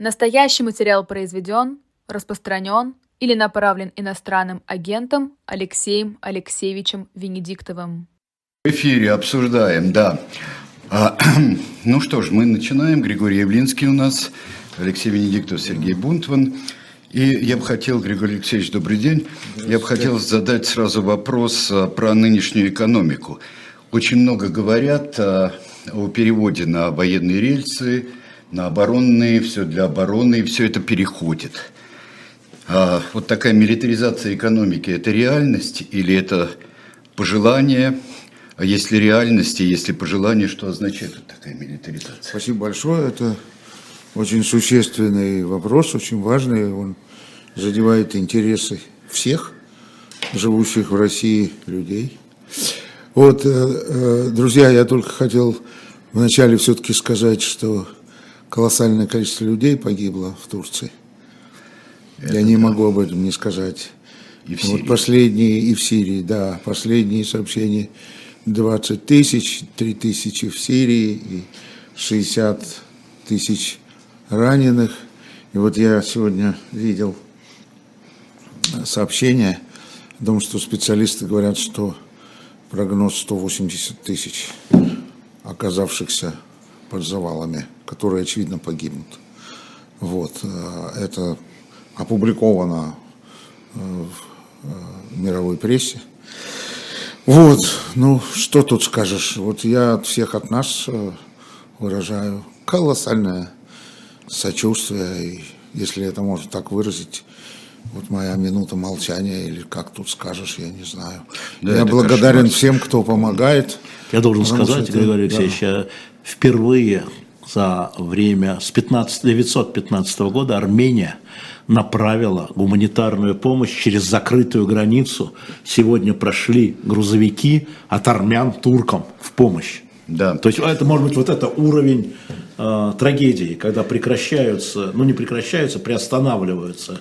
Настоящий материал произведен, распространен или направлен иностранным агентом Алексеем Алексеевичем Венедиктовым. В эфире обсуждаем, да. А, ну что ж, мы начинаем. Григорий Явлинский у нас, Алексей Венедиктов, Сергей Бунтман. И я бы хотел, Григорий Алексеевич, добрый день. Я бы хотел задать сразу вопрос а, про нынешнюю экономику. Очень много говорят о, о переводе на военные рельсы, на оборонные, все для обороны, и все это переходит. А вот такая милитаризация экономики – это реальность или это пожелание? А если реальность и если пожелание, что означает вот такая милитаризация? Спасибо большое. Это очень существенный вопрос, очень важный. Он задевает интересы всех живущих в России людей. Вот, э, э, друзья, я только хотел вначале все-таки сказать, что колоссальное количество людей погибло в Турции. Это Я не да. могу об этом не сказать. И в Сирии. Вот последние, и в Сирии, да, последние сообщения 20 тысяч, 3 тысячи в Сирии и 60 тысяч раненых. И вот я сегодня видел сообщение о том, что специалисты говорят, что прогноз 180 тысяч оказавшихся под завалами, которые, очевидно, погибнут. Вот. Э, это опубликовано э, в э, мировой прессе. Вот, ну, что тут скажешь? Вот я от всех от нас выражаю колоссальное сочувствие, и, если это можно так выразить, вот моя минута молчания, или как тут скажешь, я не знаю. Да, я благодарен кошмар. всем, кто помогает. Я должен сказать, это, Григорий Алексеевич, да. я впервые за время с 15, 1915 года Армения направила гуманитарную помощь через закрытую границу. Сегодня прошли грузовики от армян туркам в помощь. Да. То есть это может быть вот это уровень э, трагедии, когда прекращаются, ну не прекращаются, приостанавливаются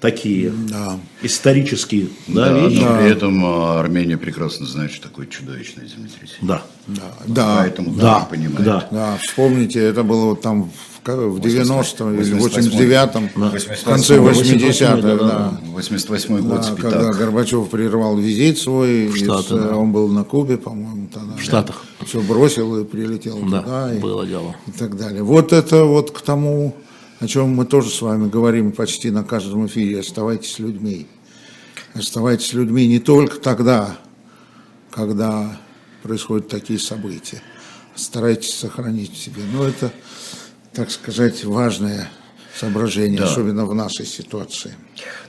такие да. исторические да, да, вещи. Но при этом а, Армения прекрасно знает, что такое чудовищное землетрясение. Да. Да. да. Поэтому да. понимает. Да. да. Вспомните, это было вот там в 90-м или 89-м, в конце 80-х, да. 88 год да, Когда Горбачев прервал визит свой, Штаты, из, да. он был на Кубе, по-моему, тогда. В Штатах. Все бросил и прилетел да, туда. И, было дело. И так далее. Вот это вот к тому о чем мы тоже с вами говорим почти на каждом эфире, оставайтесь людьми. Оставайтесь людьми не только тогда, когда происходят такие события. Старайтесь сохранить в себе. Но это, так сказать, важное соображение, да. особенно в нашей ситуации.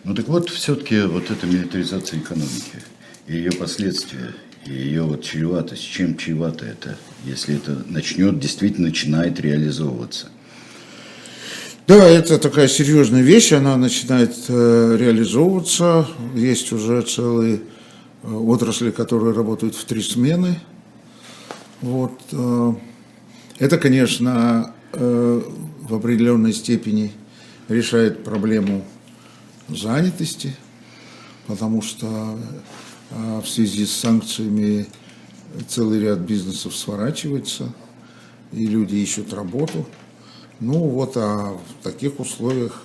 Ну так вот, все-таки вот эта милитаризация экономики и ее последствия, и ее вот чреватость, чем чревато это, если это начнет, действительно начинает реализовываться? Да, это такая серьезная вещь, она начинает э, реализовываться. Есть уже целые э, отрасли, которые работают в три смены. Вот. Э, это, конечно, в определенной степени решает проблему занятости, потому что в связи с санкциями целый ряд бизнесов сворачивается, и люди ищут работу. Ну вот, а в таких условиях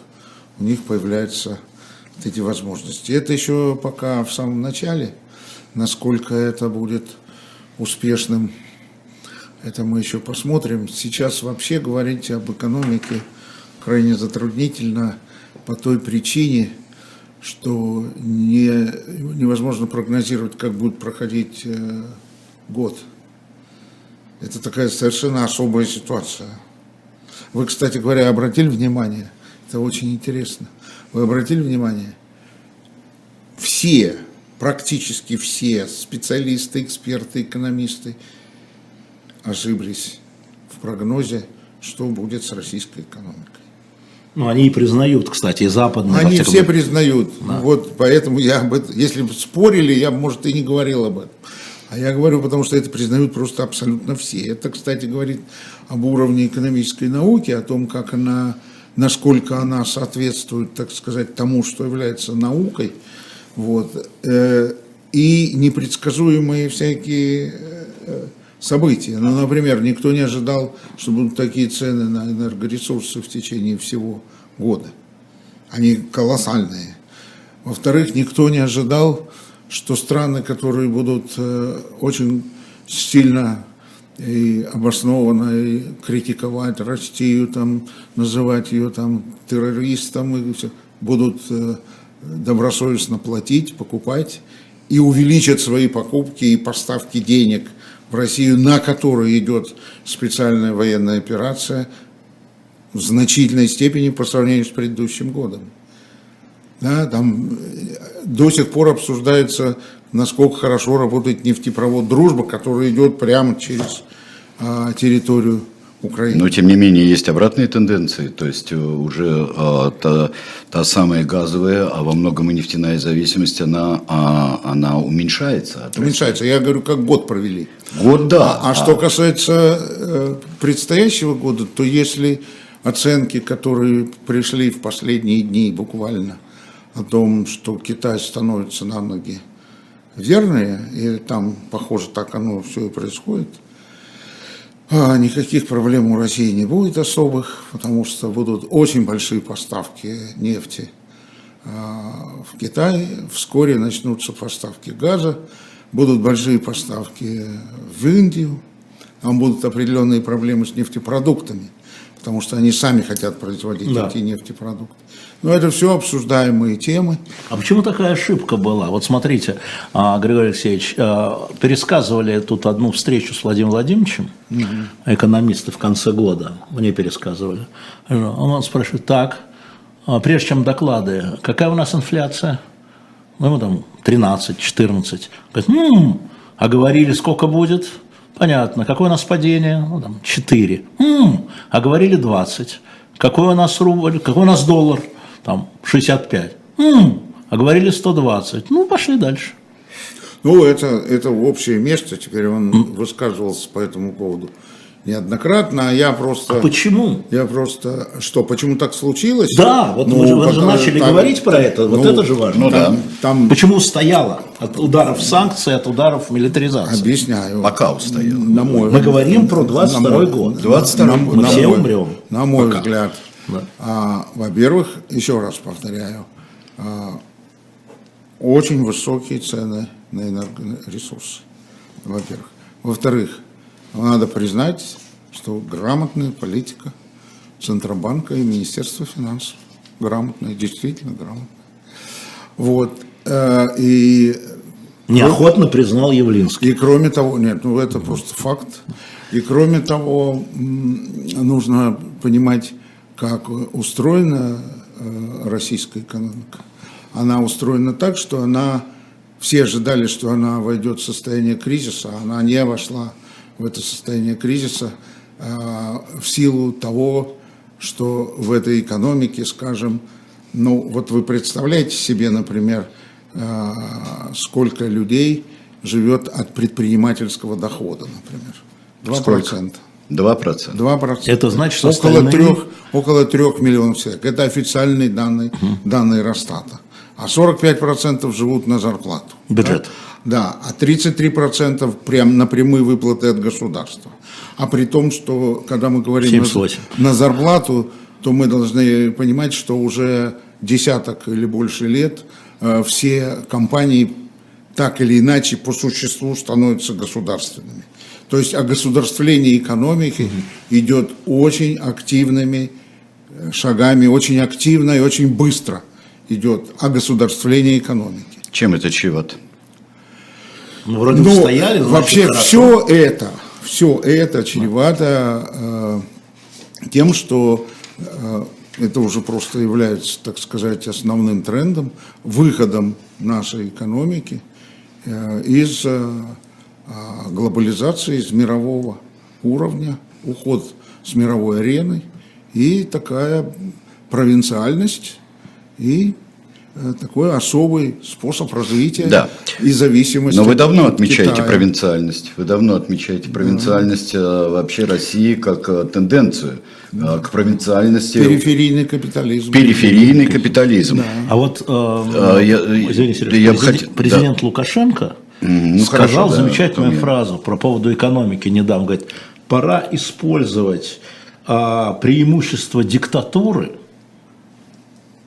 у них появляются вот эти возможности. Это еще пока в самом начале, насколько это будет успешным, это мы еще посмотрим. Сейчас вообще говорить об экономике крайне затруднительно по той причине, что не, невозможно прогнозировать, как будет проходить э, год. Это такая совершенно особая ситуация. Вы, кстати говоря, обратили внимание, это очень интересно, вы обратили внимание, все, практически все специалисты, эксперты, экономисты ошиблись в прогнозе, что будет с российской экономикой. Ну, они и признают, кстати, и западные. Они все признают. Да. Вот поэтому я об этом, если бы спорили, я, может, и не говорил об этом. А я говорю, потому что это признают просто абсолютно все. Это, кстати, говорит об уровне экономической науки, о том, как она, насколько она соответствует, так сказать, тому, что является наукой. Вот. Э, и непредсказуемые всякие э, события. Ну, например, никто не ожидал, что будут такие цены на энергоресурсы в течение всего года. Они колоссальные. Во-вторых, никто не ожидал, что страны, которые будут э, очень сильно и обоснованно и критиковать Россию, там, называть ее там, террористом, и все, будут э, добросовестно платить, покупать и увеличат свои покупки и поставки денег в Россию, на которую идет специальная военная операция, в значительной степени по сравнению с предыдущим годом. Да, там э, до сих пор обсуждается, насколько хорошо работает нефтепровод «Дружба», который идет прямо через а, территорию Украины. Но, тем не менее, есть обратные тенденции. То есть э, уже а, та, та самая газовая, а во многом и нефтяная зависимость, она, а, она уменьшается. Уменьшается. Я говорю, как год провели. Год, да. А, а что касается э, предстоящего года, то если оценки, которые пришли в последние дни буквально, о том, что Китай становится на ноги верные, и там, похоже, так оно все и происходит – а, никаких проблем у России не будет особых, потому что будут очень большие поставки нефти а, в Китай. Вскоре начнутся поставки газа, будут большие поставки в Индию. Там будут определенные проблемы с нефтепродуктами, потому что они сами хотят производить да. эти нефтепродукты. Но это все обсуждаемые темы. А почему такая ошибка была? Вот смотрите, а, Григорий Алексеевич, а, пересказывали тут одну встречу с Владимиром Владимировичем, угу. экономисты в конце года, мне пересказывали. Он спрашивает, так, а, прежде чем доклады, какая у нас инфляция? Ну, там 13, 14. Говорит, м-м, а говорили, сколько будет? Понятно. Какое у нас падение? Ну, там, 4. М-м, а говорили 20. Какой у нас рубль? Какой у нас доллар? Там 65. М-м, а говорили 120. Ну, пошли дальше. Ну, это, это общее место, теперь он mm. высказывался по этому поводу неоднократно, а я просто... А почему? Я просто... Что, почему так случилось? Да, вот ну, мы же, вы же начали там, говорить про это, ну, вот это же важно. Ну, там, да. там, почему устояла от ударов санкций, от ударов милитаризации? Объясняю. Пока устояла. На мой, мы говорим про 22 год. 22 год. Мы все умрем. На мой Пока. взгляд, да. А, во-первых, еще раз повторяю, а, очень высокие цены на энергоресурсы. Во-первых. Во-вторых, надо признать, что грамотная политика Центробанка и Министерства финансов. Грамотная, действительно грамотная. Вот. Э, и Неохотно признал Явлинский. И кроме того, нет, ну это просто факт. И кроме того, нужно понимать, как устроена э, российская экономика. Она устроена так, что она, все ожидали, что она войдет в состояние кризиса, а она не вошла в это состояние кризиса э, в силу того, что в этой экономике, скажем, ну вот вы представляете себе, например, э, сколько людей живет от предпринимательского дохода, например. 2%. Сколько? 2%. 2%. Это значит, что около, остальные... трех, около 3 миллионов человек. Это официальные данные, угу. данные Росстата. А 45% живут на зарплату. Бюджет. Да, да а 33% прям на прямые выплаты от государства. А при том, что когда мы говорим на, на зарплату, то мы должны понимать, что уже десяток или больше лет э, все компании так или иначе по существу становятся государственными. То есть огосударствление экономики идет очень активными э, шагами, очень активно и очень быстро идет огосударствление экономики. Чем это чревато? Ну, вроде ну, стояли, вообще хорошо. все это, все это чревато э, тем, что э, это уже просто является, так сказать, основным трендом, выходом нашей экономики э, из э, а, глобализация из мирового уровня, уход с мировой арены и такая провинциальность и э, такой особый способ развития да. и зависимости. Но вы давно отмечаете Китая. провинциальность. Вы давно отмечаете провинциальность да. вообще России как э, тенденцию да. к провинциальности. Периферийный капитализм. Периферийный капитализм. Да. А вот, э, я, извините, Сереж, я президент, хотел, президент да. Лукашенко ну, сказал хорошо, замечательную да, фразу про поводу экономики недавно. Говорит, пора использовать а, преимущество диктатуры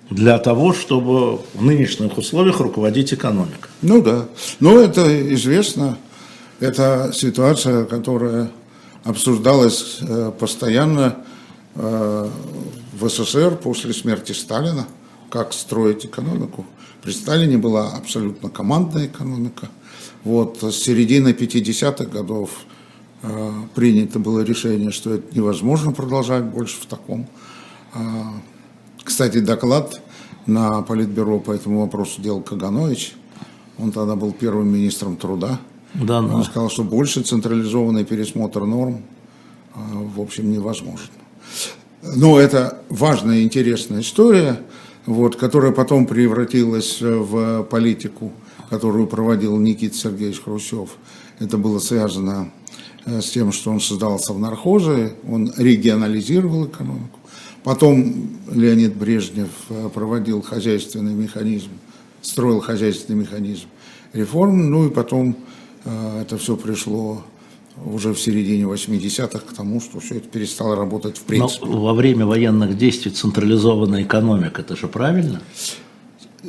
для того, чтобы в нынешних условиях руководить экономикой. Ну да. Ну это известно. Это ситуация, которая обсуждалась э, постоянно э, в СССР после смерти Сталина, как строить экономику. При Сталине была абсолютно командная экономика. Вот с середины 50-х годов э, принято было решение, что это невозможно продолжать больше в таком. Э, кстати, доклад на Политбюро по этому вопросу делал Каганович. Он тогда был первым министром труда. Да, Он сказал, что больше централизованный пересмотр норм, э, в общем, невозможен. Но это важная и интересная история, вот, которая потом превратилась в политику, которую проводил Никита Сергеевич Хрущев. Это было связано э, с тем, что он создал совнархозы, он регионализировал экономику. Потом Леонид Брежнев э, проводил хозяйственный механизм, строил хозяйственный механизм реформ, ну и потом э, это все пришло уже в середине 80-х к тому, что все это перестало работать в принципе. Но во время военных действий централизованная экономика, это же правильно?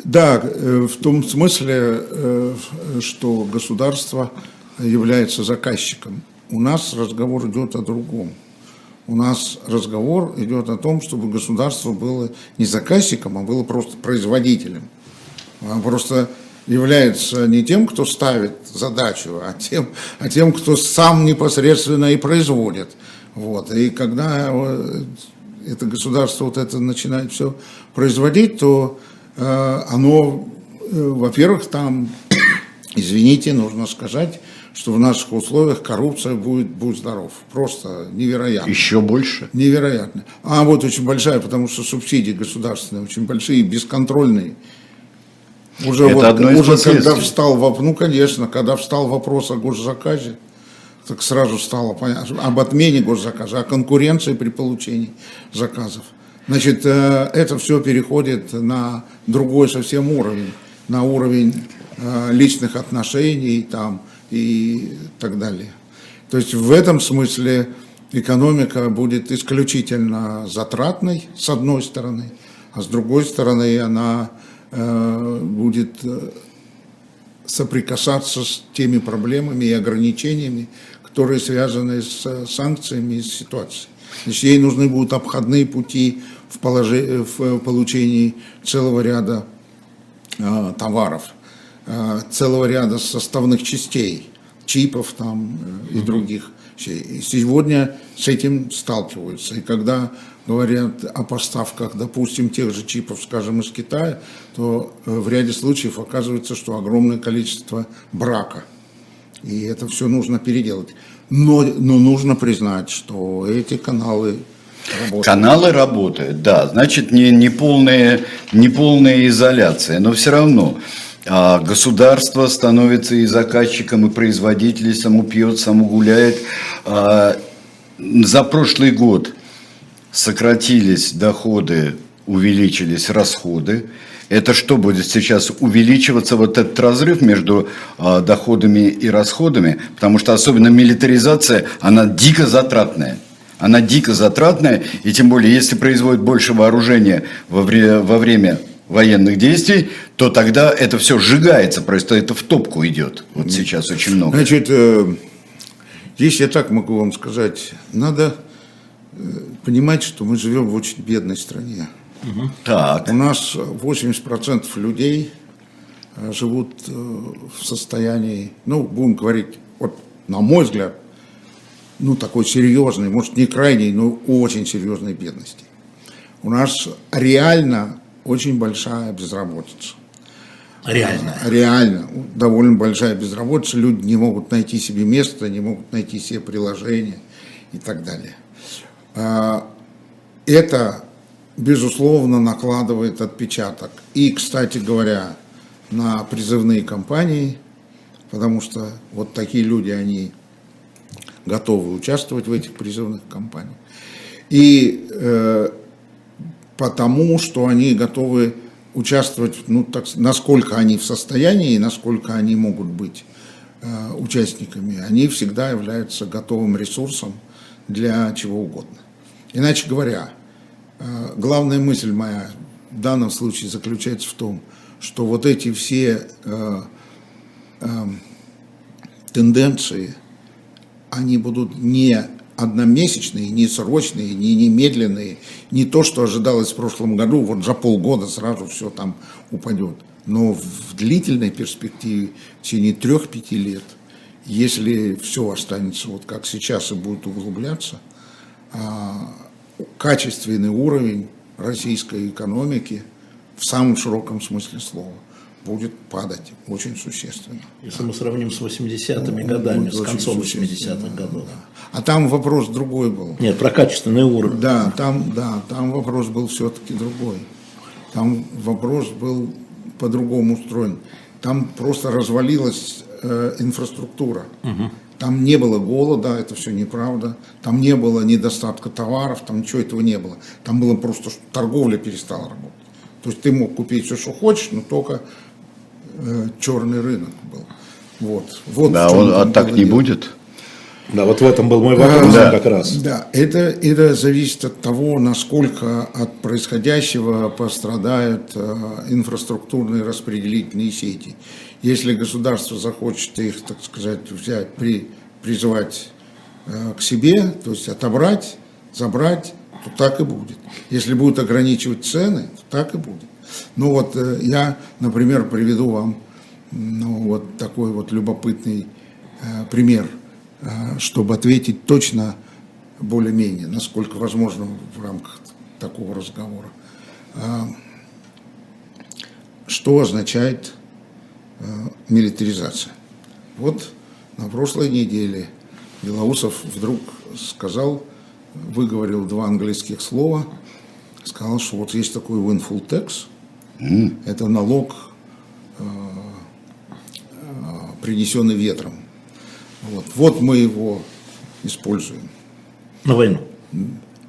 Да, э, в том смысле, э, что государство является заказчиком. У нас разговор идет о другом. У нас разговор идет о том, чтобы государство было не заказчиком, а было просто производителем. А просто является не тем, кто ставит задачу, а тем, а тем кто сам непосредственно и производит. Вот. И когда э, это государство вот это начинает все производить, то оно, э, во-первых, там, извините, нужно сказать, что в наших условиях коррупция будет, будет здоров. Просто невероятно. Еще больше? Невероятно. А вот очень большая, потому что субсидии государственные очень большие, бесконтрольные. Уже Это вот, одно из уже когда встал вопрос, ну конечно, когда встал вопрос о госзаказе, так сразу стало понятно, об отмене госзаказа, о конкуренции при получении заказов. Значит, э, это все переходит на другой совсем уровень, на уровень э, личных отношений там, и так далее. То есть в этом смысле экономика будет исключительно затратной, с одной стороны, а с другой стороны она Э, будет соприкасаться с теми проблемами и ограничениями, которые связаны с санкциями и с ситуацией. Значит, ей нужны будут обходные пути в, положи, в получении целого ряда э, товаров, э, целого ряда составных частей, чипов там э, и других. И сегодня с этим сталкиваются. И когда говорят о поставках, допустим, тех же чипов, скажем, из Китая, то э, в ряде случаев оказывается, что огромное количество брака. И это все нужно переделать. Но, но нужно признать, что эти каналы Работают. Каналы работают, да. Значит, не, не, полная, не полная изоляция, но все равно а, государство становится и заказчиком, и производителем, само пьет, само гуляет. А, за прошлый год сократились доходы, увеличились расходы. Это что будет сейчас увеличиваться вот этот разрыв между э, доходами и расходами, потому что особенно милитаризация, она дико затратная. Она дико затратная, и тем более, если производят больше вооружения во, вре- во время военных действий, то тогда это все сжигается, просто это в топку идет. Вот сейчас очень много. Значит, э, здесь я так могу вам сказать, надо понимать, что мы живем в очень бедной стране. Угу. Так. У нас 80% людей э, живут э, в состоянии, ну, будем говорить, вот на мой взгляд, ну, такой серьезной, может, не крайней, но очень серьезной бедности. У нас реально очень большая безработица. Реально. Реально. Довольно большая безработица. Люди не могут найти себе место, не могут найти себе приложение и так далее. А, это, безусловно, накладывает отпечаток. И, кстати говоря, на призывные кампании, потому что вот такие люди, они готовы участвовать в этих призывных кампаниях. И э, потому, что они готовы участвовать, ну, так, насколько они в состоянии и насколько они могут быть э, участниками, они всегда являются готовым ресурсом для чего угодно. Иначе говоря, э, главная мысль моя в данном случае заключается в том, что вот эти все э, э, тенденции, они будут не одномесячные, не срочные, не немедленные, не то, что ожидалось в прошлом году, вот за полгода сразу все там упадет. Но в длительной перспективе, в течение трех-пяти лет, если все останется вот как сейчас и будет углубляться, а, качественный уровень российской экономики в самом широком смысле слова будет падать очень существенно. Если мы сравним с 80-ми годами, с концом 80-х годов. Да. А там вопрос другой был. Нет, про качественный уровень. Да, там, да, там вопрос был все-таки другой. Там вопрос был по-другому устроен. Там просто развалилась э, инфраструктура. Угу. Там не было голода, это все неправда. Там не было недостатка товаров, там ничего этого не было. Там было просто, что торговля перестала работать. То есть ты мог купить все, что хочешь, но только э, черный рынок был. Вот. вот да, он, а так не дело. будет? Да, вот в этом был мой вопрос да. как раз. Да, это, это зависит от того, насколько от происходящего пострадают э, инфраструктурные распределительные сети. Если государство захочет их, так сказать, взять, при, призывать э, к себе, то есть отобрать, забрать, то так и будет. Если будут ограничивать цены, то так и будет. Ну вот э, я, например, приведу вам ну, вот такой вот любопытный э, пример – Э, чтобы ответить точно более-менее, насколько возможно в рамках такого разговора. Э, что означает э, милитаризация? Вот на прошлой неделе Белоусов вдруг сказал, выговорил два английских слова, сказал, что вот есть такой windfall tax, mm. это налог, принесенный ветром. Вот, вот мы его используем. На войну?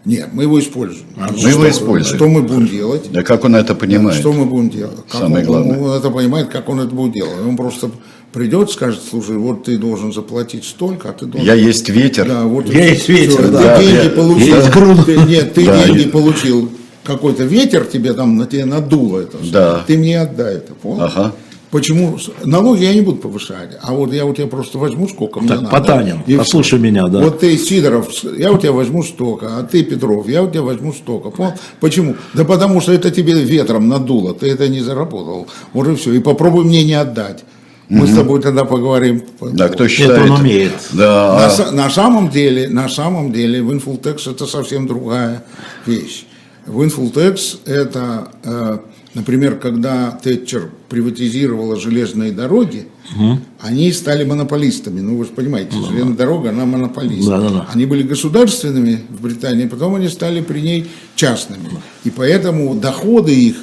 Нет, мы его используем. А, мы что, его используем. Что мы будем делать? Да как он это понимает? Что мы будем делать? Как Самое он, главное. Он это понимает, как он это будет делать. Он просто придет, скажет, слушай, вот ты должен заплатить столько, а ты должен... Я есть ветер. Да, вот я есть ветер, все, да. Ты деньги я, получил. Есть грунт. Ты, нет, ты да, деньги я... получил. Какой-то ветер тебе там на тебе надуло это все. Да. Ты мне отдай это, понял? Ага. Почему? Налоги я не буду повышать, а вот я у тебя просто возьму сколько мне так, надо. Потанин, и послушай меня, да. Вот ты, Сидоров, я у тебя возьму столько, а ты, Петров, я у тебя возьму столько. Понял? Почему? Да потому что это тебе ветром надуло, ты это не заработал. И все. И попробуй мне не отдать. Мы угу. с тобой тогда поговорим. Да, кто считает? Это он умеет. Да. На, на самом деле, на самом деле, Windfall Tax это совсем другая вещь. Windfall Tax это э, Например, когда Тэтчер приватизировала железные дороги, угу. они стали монополистами. Ну, вы же понимаете, да, железная да. дорога, она монополист. Да, да, да. Они были государственными в Британии, потом они стали при ней частными. И поэтому доходы их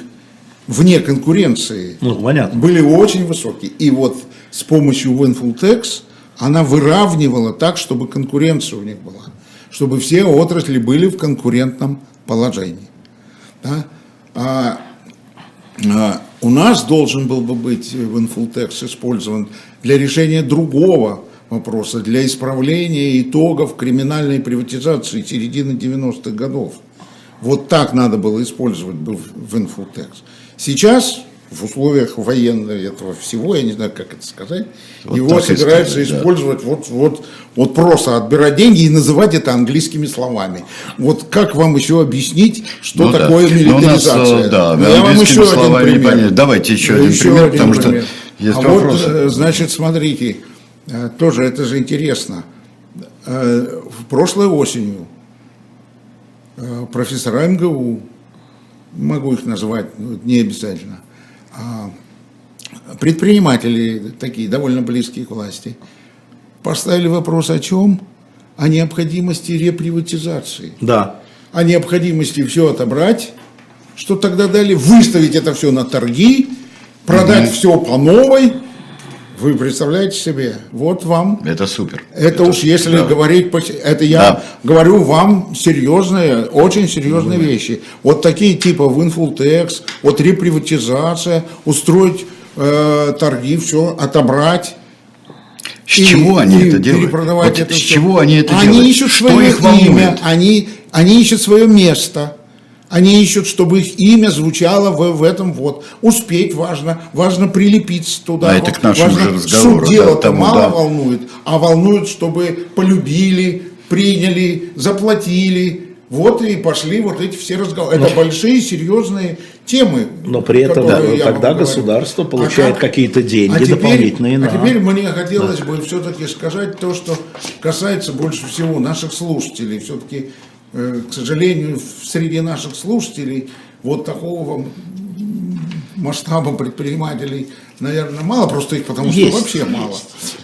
вне конкуренции ну, понятно. были очень высокие. И вот с помощью Windfall Tax она выравнивала так, чтобы конкуренция у них была. Чтобы все отрасли были в конкурентном положении. Да? А а, у нас должен был бы быть WinFullText использован для решения другого вопроса, для исправления итогов криминальной приватизации середины 90-х годов. Вот так надо было использовать был WinFullText. Сейчас в условиях военного этого всего, я не знаю, как это сказать, вот его собираются сказать, использовать да. вот, вот, вот просто отбирать деньги и называть это английскими словами. Вот как вам еще объяснить, что ну, такое да. милитаризация? Нас, да, я вам еще один пример. Понять. Давайте еще один еще пример, один потому пример. что есть а вопросы. вот, э, значит, смотрите, э, тоже это же интересно. Э, в прошлой осенью профессора МГУ, могу их назвать, не обязательно, предприниматели, такие довольно близкие к власти, поставили вопрос о чем? О необходимости реприватизации. Да. О необходимости все отобрать, что тогда дали выставить это все на торги, продать угу. все по новой, вы представляете себе, вот вам. Это супер. Это, это уж если да. говорить, это я да. говорю вам серьезные, очень серьезные да. вещи. Вот такие типа tax, вот реприватизация, устроить э, торги, все, отобрать. С чего они и это делают? Вот это с всё. чего они это они делают? Ищут Что свое их волнует? имя, они, они ищут свое место. Они ищут, чтобы их имя звучало в, в этом вот. Успеть важно, важно прилепиться туда. А это к нашему важно, же разговору, Суть дела-то да, тому, мало да. волнует, а волнует, чтобы полюбили, приняли, заплатили. Вот и пошли вот эти все разговоры. Это большие, серьезные темы. Но при этом я тогда вам говорю. государство А получает как- какие-то деньги а теперь- дополнительные А на- теперь мне хотелось бы все-таки сказать то, что касается больше всего наших слушателей. Все-таки, к сожалению, в- среди наших слушателей вот такого масштаба предпринимателей, наверное, мало, просто их потому что Есть. вообще мало.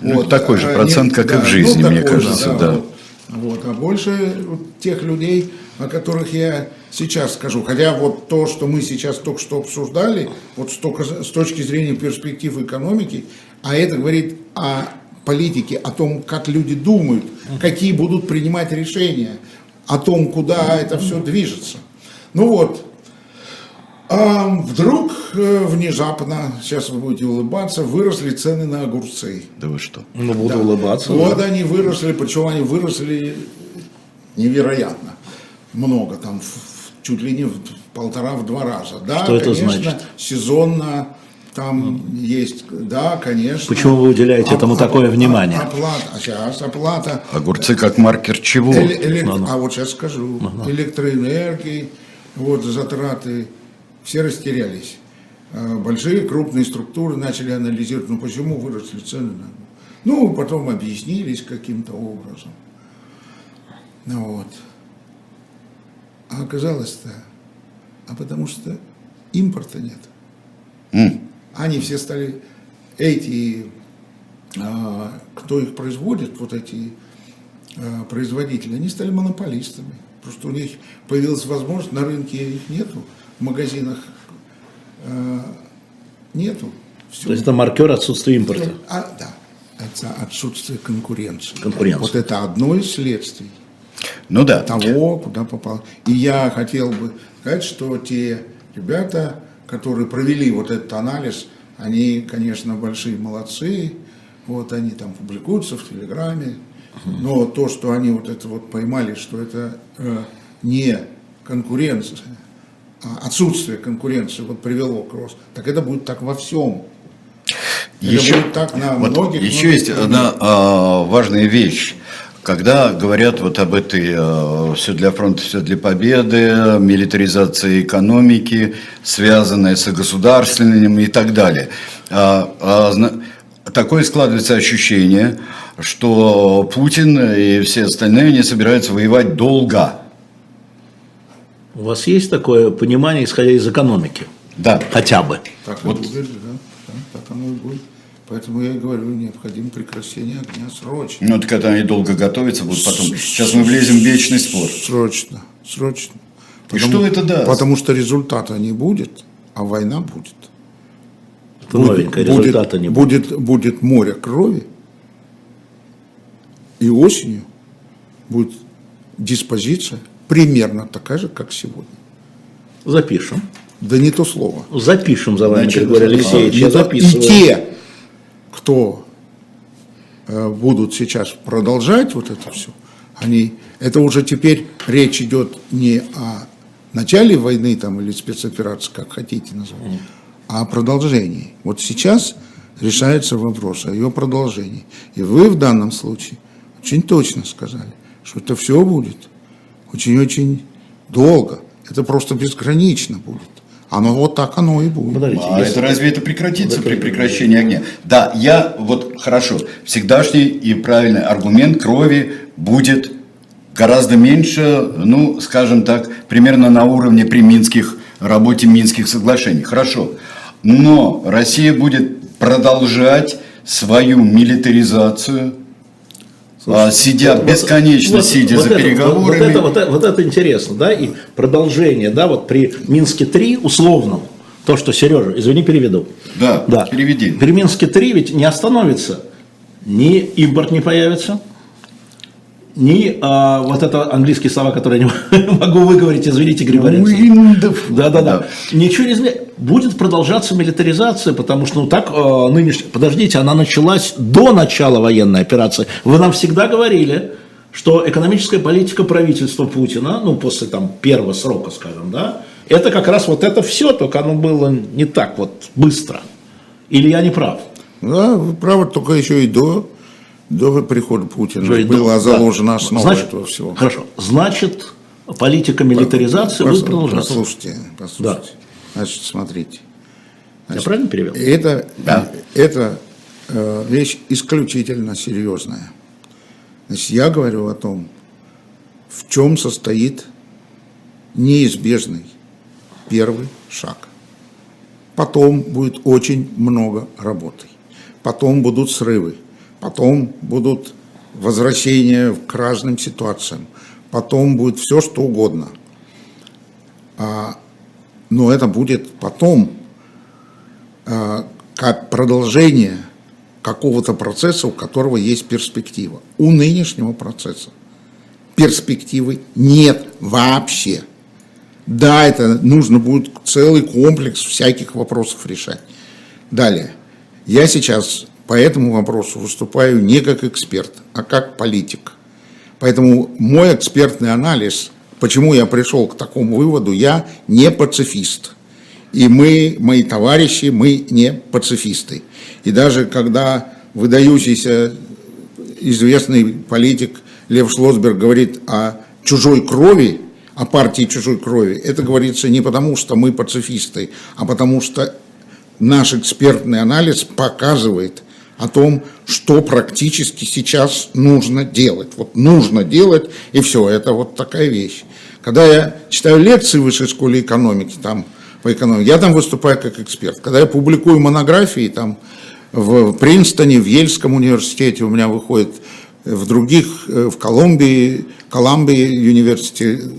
Ну, такой же а, процент, как и в жизни, мне такой же, кажется, да. Вот. Вот, а больше вот тех людей, о которых я сейчас скажу. Хотя вот то, что мы сейчас только что обсуждали, вот столько, с точки зрения перспектив экономики, а это говорит о политике, о том, как люди думают, какие будут принимать решения, о том, куда это все движется. Ну вот, а вдруг э, внезапно, сейчас вы будете улыбаться, выросли цены на огурцы. Да вы что? Ну, буду Да. улыбаться. Вот да. они выросли, причем они выросли невероятно много, там в- чуть ли не в полтора, в два раза. Да, Что это конечно, значит? сезонно там есть, да, конечно. Почему вы уделяете этому такое внимание? Оплата, а сейчас оплата. Огурцы как маркер чего? Эле- элек- Ну, ну. А вот сейчас скажу. Электроэнергии, вот затраты, все растерялись. А, Большие крупные структуры начали анализировать, ну почему выросли цены на Ну, потом объяснились каким-то образом. Ну вот. А оказалось-то, а потому что импорта нет. М. Они все стали, эти, а, кто их производит, вот эти а, производители, они стали монополистами. Просто у них появилась возможность, на рынке их нету, в магазинах а, нету. Всё. То есть это маркер отсутствия импорта. А, да, это отсутствие конкуренции. Конкуренции. Вот это одно из следствий Ну да. того, куда попал. И я хотел бы сказать, что те ребята, которые провели вот этот анализ, они, конечно, большие молодцы. Вот они там публикуются в Телеграме. Но то, что они вот это вот поймали, что это э, не конкуренция, а отсутствие конкуренции вот привело к росту, так это будет так во всем. Это Еще, будет так на вот многих. еще многих есть одна а, важная вещь. Когда говорят вот об этой все для фронта, все для победы, милитаризации экономики, связанной с государственным и так далее, а, а, такое складывается ощущение, что Путин и все остальные не собираются воевать долго. У вас есть такое понимание, исходя из экономики? Да. Хотя бы. Так и будет, да, так оно и будет. Поэтому я и говорю, необходимо прекращение огня срочно. Ну, так когда они долго готовятся, будут потом. Сейчас мы влезем в вечный спор. Срочно, срочно. И что это даст? Потому что результата не будет, а война будет. Это новенькое, будет, результата не будет. будет. Будет море крови, и осенью будет диспозиция примерно такая же, как сегодня. Запишем. Да не то слово. Запишем за вами, Значит, Григорий а, Алексеевич. Не Я записываю. И те, кто э, будут сейчас продолжать вот это все, они, это уже теперь речь идет не о начале войны там, или спецоперации, как хотите назвать, а о продолжении. Вот сейчас решается вопрос о ее продолжении. И вы в данном случае очень точно сказали, что это все будет очень-очень долго. Это просто безгранично будет. Оно вот так оно и будет. Подождите, А если- это разве это прекратится при прекращении огня? Да, я вот хорошо. Всегдашний и правильный аргумент крови будет гораздо меньше, ну, скажем так, примерно на уровне при Минских работе Минских соглашений. Хорошо. Но Россия будет продолжать свою милитаризацию, а, сидя Вот- бесконечно, вот- сидя вот за это- переговорами. Вот, это, вот, это, вот это интересно, да, и продолжение, да, вот при Минске-3 условном, то, что Сережа, извини, переведу. Да, Да. переведи. При Минске-3 ведь не остановится, ни импорт не появится, ни а, вот это английские слова, которые я не могу выговорить, извините, Григорий. Уиндов. Да, да, да. Ничего не изменяется. Будет продолжаться милитаризация, потому что, ну так, э, нынешняя, подождите, она началась до начала военной операции. Вы нам всегда говорили, что экономическая политика правительства Путина, ну после там первого срока, скажем, да, это как раз вот это все, только оно было не так вот быстро. Или я не прав? Да, вы правы, только еще и до, до прихода Путина до- была да. заложена основа Значит, этого всего. Хорошо. Значит, политика милитаризации будет продолжаться. Послушайте, послушайте. Значит, смотрите. Я правильно перевел? Это, Да. это э, вещь исключительно серьезная. Значит, я говорю о том, в чем состоит неизбежный первый шаг. Потом будет очень много работы. Потом будут срывы. Потом будут возвращения к разным ситуациям. Потом будет все, что угодно. А, но это будет потом, а, как продолжение какого-то процесса, у которого есть перспектива. У нынешнего процесса перспективы нет вообще. Да, это нужно будет целый комплекс всяких вопросов решать. Далее. Я сейчас по этому вопросу выступаю не как эксперт, а как политик. Поэтому мой экспертный анализ, почему я пришел к такому выводу, я не пацифист. И мы, мои товарищи, мы не пацифисты. И даже когда выдающийся известный политик Лев Шлосберг говорит о чужой крови, о партии чужой крови, это говорится не потому, что мы пацифисты, а потому что наш экспертный анализ показывает о том, что практически сейчас нужно делать. Вот нужно делать, и все, это вот такая вещь. Когда я читаю лекции в высшей школе экономики, там, по экономике, я там выступаю как эксперт. Когда я публикую монографии, там, в Принстоне, в Ельском университете у меня выходит, в других, э, в Колумбии, Колумбии университете,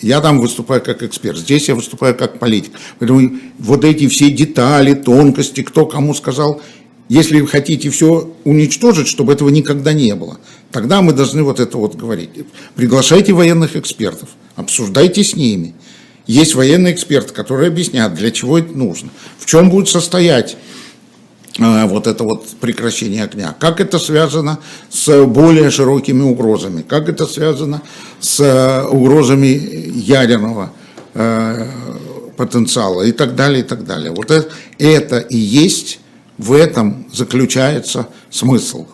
я там выступаю как эксперт, здесь я выступаю как политик. Поэтому вот эти все детали, тонкости, кто кому сказал, если вы хотите все уничтожить, чтобы этого никогда не было, тогда мы должны вот это вот говорить. Приглашайте военных экспертов, обсуждайте с ними. Есть военные эксперты, которые объяснят, для чего это нужно, в чем будет состоять э, вот это вот прекращение огня, как это связано с более широкими угрозами, как это связано с э, угрозами ядерного э, потенциала и так далее, и так далее. Вот это, это и есть, в этом заключается смысл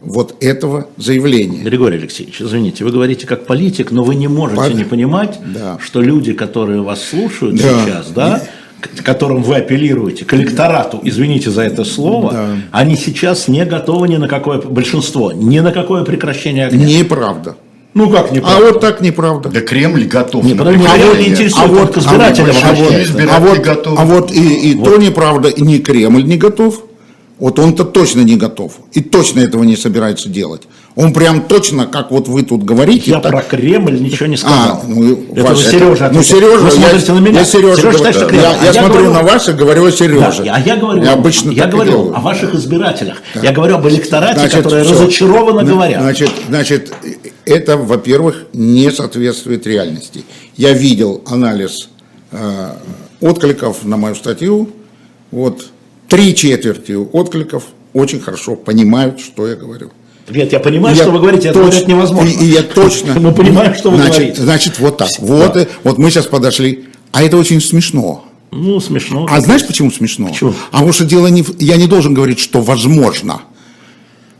вот этого заявления. Григорий Алексеевич, извините, вы говорите как политик, но вы не можете Пон- не понимать, Да. что люди, которые вас слушают Да. сейчас, да, к которым вы апеллируете, к электорату, извините за это слово, Да. они сейчас не готовы ни на какое, большинство, ни на какое прекращение огня. Неправда. Ну как не А вот так неправда. Да Кремль готов. Не, подожди, прекращение. Кремль не интересует, А вот, избирателям а вот, а вот, готов. а вот и, и то неправда, и не Кремль не готов. Вот он-то точно не готов. И точно этого не собирается делать. Он прям точно, как вот вы тут говорите. Я так- про Кремль ничего не сказал. А, ну, это ваш- Сережа. Ну, Сережа, вы смотрите я, на меня. я Сережа, Сережа говорю, считает, я, Кремль. я А смотрю говорю- на вас и говорю о Сереже. Да, а я говорю, Я обычно я говорю делаю. о ваших избирателях. Я говорю об электорате, Значит, которые всё. разочарованно Зна- говорят. Значит, значит, это, во-первых, не соответствует реальности. Я видел анализ э, откликов на мою статью. Вот три четверти откликов очень хорошо понимают, что я говорю. Нет, я понимаю, Я что вы говорите, это говорить невозможно. И, и я точно... Мы понимаем, что вы значит, говорите. Значит, вот так. Вот, Да. вот мы сейчас подошли. А это очень смешно. Ну, смешно. А знаешь, почему смешно? Почему? А потому что дело не... Я не должен говорить, что возможно.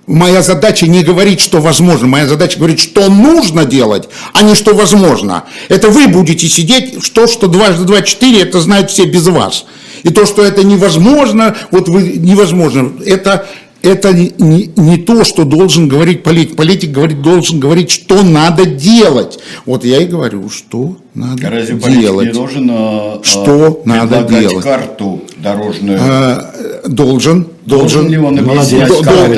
Моя задача не говорить, что возможно. Моя задача говорить, что нужно делать, а не что возможно. Это вы будете сидеть, что, что дважды два четыре, это знают все без вас. И то, что это невозможно, вот вы невозможно, это, это не, не- не то, что должен говорить политик. Политик говорит, должен говорить, что надо делать. Вот я и говорю, что надо Разве делать. не должен э, Что э, надо делать? карту дорожную? Э, должен, Должен должен, ли он объяснять, это да,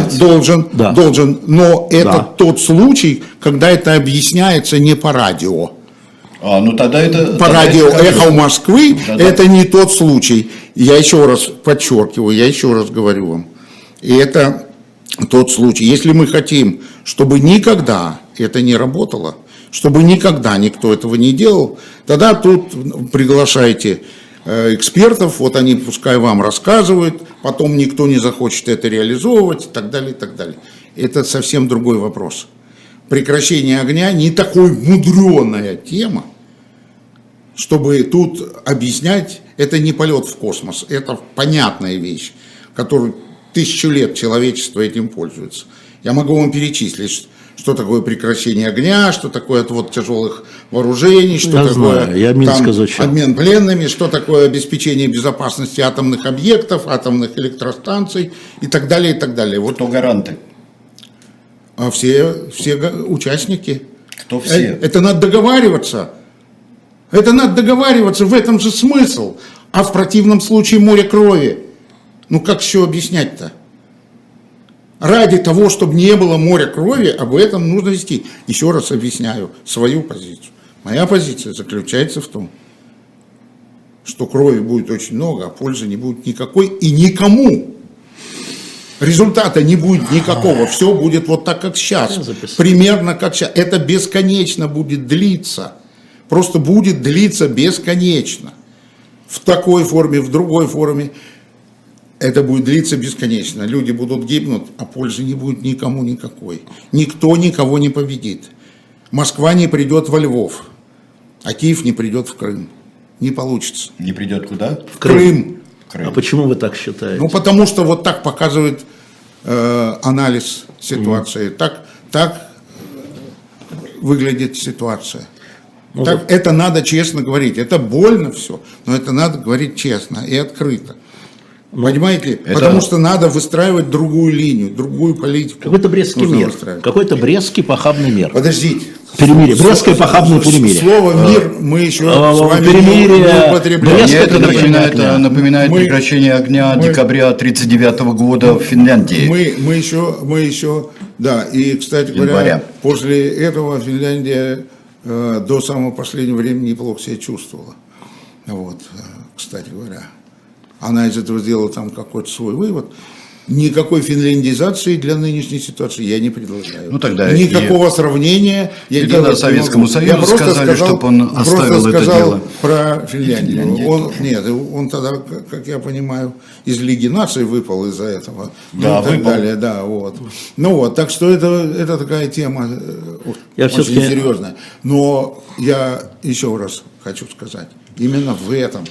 делать? должен, Да. должен, но это Да. тот случай, когда это объясняется не по радио. А, ну тогда это... По тогда радио это «Эхо Москвы» Да-да. это не тот случай. Я еще раз подчеркиваю, я еще раз говорю вам. И это тот случай. Если мы хотим, чтобы никогда это не работало, чтобы никогда никто этого не делал, тогда тут приглашайте э, экспертов, вот они пускай вам рассказывают, потом никто не захочет это реализовывать и так далее, и так далее. Это совсем другой вопрос. Прекращение огня не такой мудреная тема, чтобы тут объяснять, это не полет в космос, это понятная вещь, которую тысячу лет человечество этим пользуется. Я могу вам перечислить, что такое прекращение огня, что такое отвод тяжелых вооружений, что я такое знаю, я там, обмен пленными, что такое обеспечение безопасности атомных объектов, атомных электростанций и так далее, и так далее. Вот. Кто гаранты? А все, все участники. Кто все? Это, это надо договариваться. Это надо договариваться, в этом же смысл. А в противном случае море крови. Ну как еще объяснять-то? Ради того, чтобы не было моря крови, об этом нужно вести. Еще раз объясняю свою позицию. Моя позиция заключается в том, что крови будет очень много, а пользы не будет никакой и никому. Результата не будет никакого. Все будет вот так, как сейчас. Примерно как сейчас. Это бесконечно будет длиться. Просто будет длиться бесконечно. В такой форме, в другой форме это будет длиться бесконечно. Люди будут гибнуть, а пользы не будет никому никакой. Никто никого не победит. Москва не придет во Львов, а Киев не придет в Крым. Не получится. Не придет куда? В Крым. Крым. А почему вы так считаете? Ну, потому что вот так показывает э, анализ ситуации. Mm. Так, так выглядит ситуация. Ну, так, вот. Это надо честно говорить. Это больно все, но это надо говорить честно и открыто. Понимаете? Это... Потому что надо выстраивать другую линию, другую политику. Какой-то Брестский мир. Какой-то Брестский похабный мир. Подождите. Перемирие. Брестское похабное перемирие. Слово мир мы еще а, с вами перемирие, не употребляем. Мне это напоминает, напоминает мы, прекращение огня мы, декабря 1939 года в Финляндии. Мы, мы, еще, мы еще, да, и, кстати говоря, Января. после этого Финляндия э, до самого последнего времени неплохо себя чувствовала. Вот, э, кстати говоря она из этого сделала там какой-то свой вывод. Никакой финляндизации для нынешней ситуации я не предлагаю. Ну, тогда Никакого и... сравнения я и делать Советскому Союзу я сказали, сказал, чтобы он оставил это сказал дело. про Финляндию. Финляндию. Он, нет, он тогда, как я понимаю, из Лиги наций выпал из-за этого. Да, ну, и так выпал. далее, да, вот. Ну вот, так что это, это такая тема э, я очень серьезная. Но я еще раз хочу сказать, именно в этом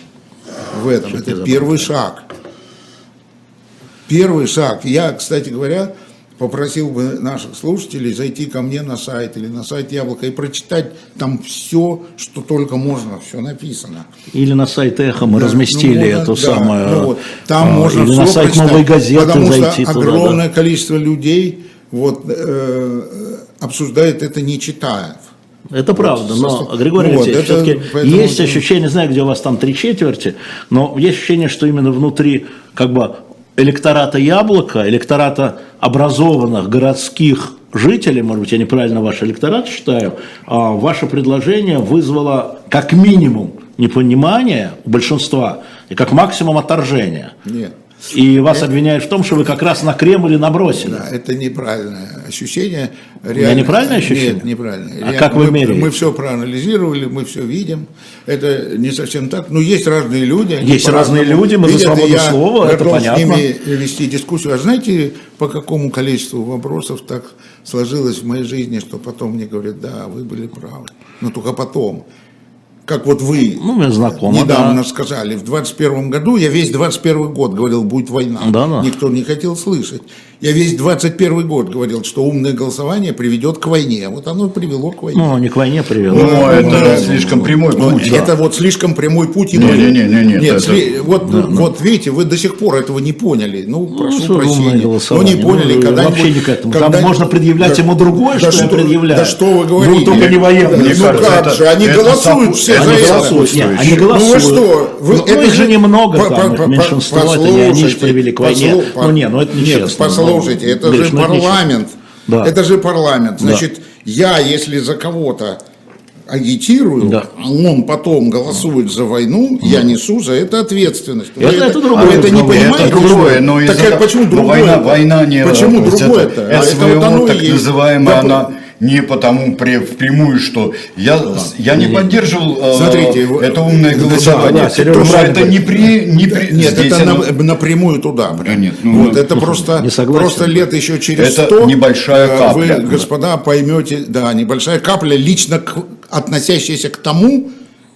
в этом. Что Это первый шаг. Первый шаг. Я, кстати говоря, попросил бы наших слушателей зайти ко мне на сайт или на сайт Яблока и прочитать там все, что только можно, все написано. Или на сайт Эхо мы да, разместили ну, можно, эту да, самую. Ну, вот, там а, можно или все на сайт прочитать, Новой газеты потому зайти что туда, огромное да. количество людей вот, э, обсуждает это не читая. Это правда, но, Григорий вот, Алексеевич, все-таки поэтому... есть ощущение, не знаю, где у вас там три четверти, но есть ощущение, что именно внутри как бы электората яблока, электората образованных городских жителей, может быть, я неправильно ваш электорат считаю, а ваше предложение вызвало как минимум непонимание у большинства и как максимум отторжение. Нет. И вас обвиняют в том, что вы как раз на Кремль набросили. Да, это неправильное ощущение. Реально, неправильное ощущение? Нет, неправильное. А Реально, как вы мы, меряете? Мы все проанализировали, мы все видим. Это не совсем так. Но есть разные люди. Есть разные люди, мы за свободу я слова, это понятно. с ними вести дискуссию. А знаете, по какому количеству вопросов так сложилось в моей жизни, что потом мне говорят, да, вы были правы. Но только потом как вот вы ну, мне знакомо, недавно да. сказали, в 21 году, я весь 21 год говорил, будет война. Да, да. Никто не хотел слышать. Я весь 21 год говорил, что умное голосование приведет к войне. Вот оно и привело к войне. Ну, не к войне привело. Ну, ну это да, слишком прямой путь. Это вот слишком прямой путь. Не, не, не, не, нет, это... сли... вот, да, вот видите, вы до сих пор этого не поняли. Ну, прошу ну, прощения. Но не поняли, ну, когда Вообще не к этому. Когда... Там можно предъявлять да, ему другое, да, что, я предъявляю. Да что вы говорите? Ну, только не военное. Мне ну как же, они голосуют все это. Нет, они голосуют. Ну вы что? Вы, ну, это их же немного там, меньшинство, это не они же привели к войне. Ну не, ну это нечестно. Послушайте, это же парламент. Да. Это же парламент. Значит, да. я, если за кого-то агитирую, Да. а он потом голосует за войну, я несу за это ответственность. Вы Это- это другое это не разговор. понимаете? Это другое, но так того- почему другое? война, война не Почему другое-то? это А это вот оно так есть. называемая, Да, она не потому впрямую, что я, я не поддерживал э, Смотрите, вы- это умное голосование, да, Сережа потому это не при, не при Нет, здесь это оно- на- напрямую туда. Да нет, ну, вот ну, это просто, не согласен. просто лет еще через Это 100 небольшая э, капля. Вы, господа, поймете, да, небольшая капля, лично к- относящаяся к тому,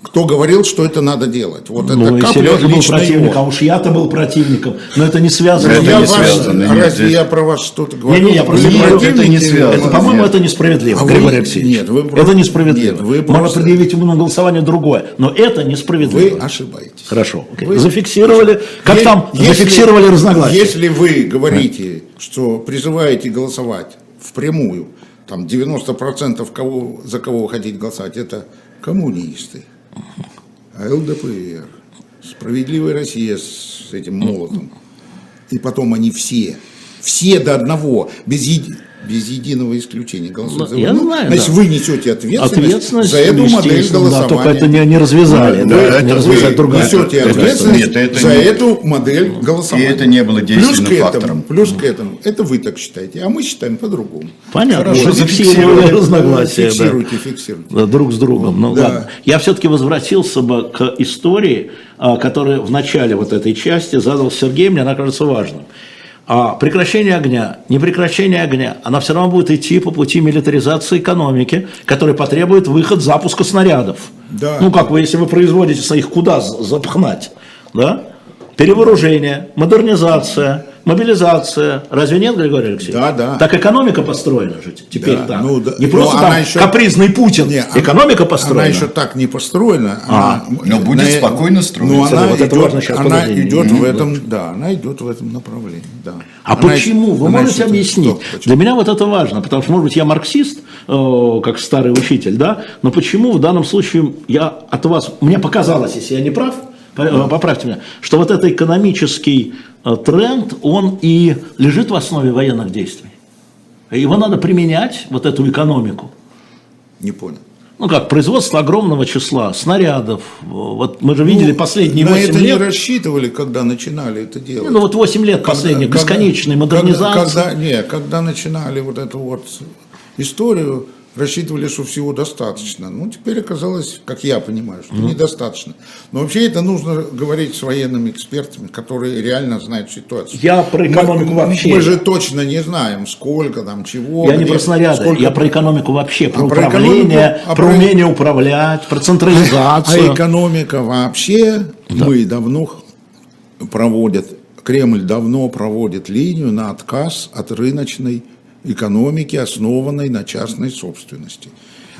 кто говорил, что это надо делать. Вот Ну, это и капля Сережа был противником, его. а уж я-то был противником. Но это не связано. Это Ну, я не ваш- связано, нет, разве здесь- я про вас что-то говорю? Я просто не говорю, противники? это не связано. Это, по-моему, Нет. это несправедливо, А Григорий Алексеевич. нет, вы это просто- несправедливо. нет, вы Можно просто- предъявить ему на голосование другое, но это несправедливо. Вы ошибаетесь. Хорошо. окей. Вы- Зафиксировали. Как Е- там если- зафиксировали разногласия? Если вы говорите, что призываете голосовать впрямую, там 90% кого, за кого вы хотите голосовать, это коммунисты, ЛДПР, Справедливая Россия с этим молотом. И потом они все, все до одного, без, еди- без единого исключения голосуют за Ну, я войну, знаю, значит, да. вы несете ответственность, Ответственность, за эту модель голосования. Да, только это не, не развязали. Ну, да, да, не это развязать Вы другая. несете это- ответственность нет, это за не- эту модель голосования. И это не было плюс действенным к этому, фактором. Плюс к этому, это вы так считаете, а мы считаем по-другому. Понятно, Хорошо, уже зафиксировали. разногласия. да. Фиксируйте, фиксируйте. Да, друг с другом. Ну Да. ладно. Я все-таки возвратился бы к истории, а, которую в начале вот этой части задал Сергей, мне она кажется важным. А прекращение огня, не прекращение огня, она все равно будет идти по пути милитаризации экономики, который потребует выход запуска снарядов. Да. Ну как вы, если вы производите их куда за- запхнать? Да? Перевооружение, модернизация, мобилизация. Разве нет, Григорий Алексеевич? Да, да. Так экономика построена же теперь Да, так. ну да. Не просто Но там еще- капризный Путин. Не, она- экономика построена. Она еще так не построена. А, она, но будет спокойно строиться. Но она Вот это идет, важно сейчас, она подожди. идет в этом, да, она идет в этом направлении, да. А Она- почему? Вы она можете объяснить? Почему? Для меня вот это важно, потому что, может быть, я марксист, э, как старый учитель, да, но почему в данном случае я от вас, мне показалось, если я не прав, э, поправьте меня, что вот этот экономический э, тренд, он и лежит в основе военных действий. Его надо применять, вот эту экономику. Не понял. Ну как, производство огромного числа снарядов. Вот мы же видели последние Ну, На 8 это не лет. рассчитывали, когда начинали это делать. Ну вот 8 лет последних, Когда- бесконечной когда- модернизации. Когда, не, когда начинали вот эту вот историю, рассчитывали, что всего достаточно. Ну, теперь оказалось, как я понимаю, что недостаточно. Но вообще это нужно говорить с военными экспертами, которые реально знают ситуацию. Я про экономику мы, вообще. Мы же точно не знаем, сколько там, чего. Я не где, про снаряды, сколько- я про экономику вообще, про А про управление, экономику- а про про- умение управлять, про А централизацию. экономика вообще, мы давно проводят, Кремль давно проводит линию на отказ от рыночной экономики, основанной на частной собственности.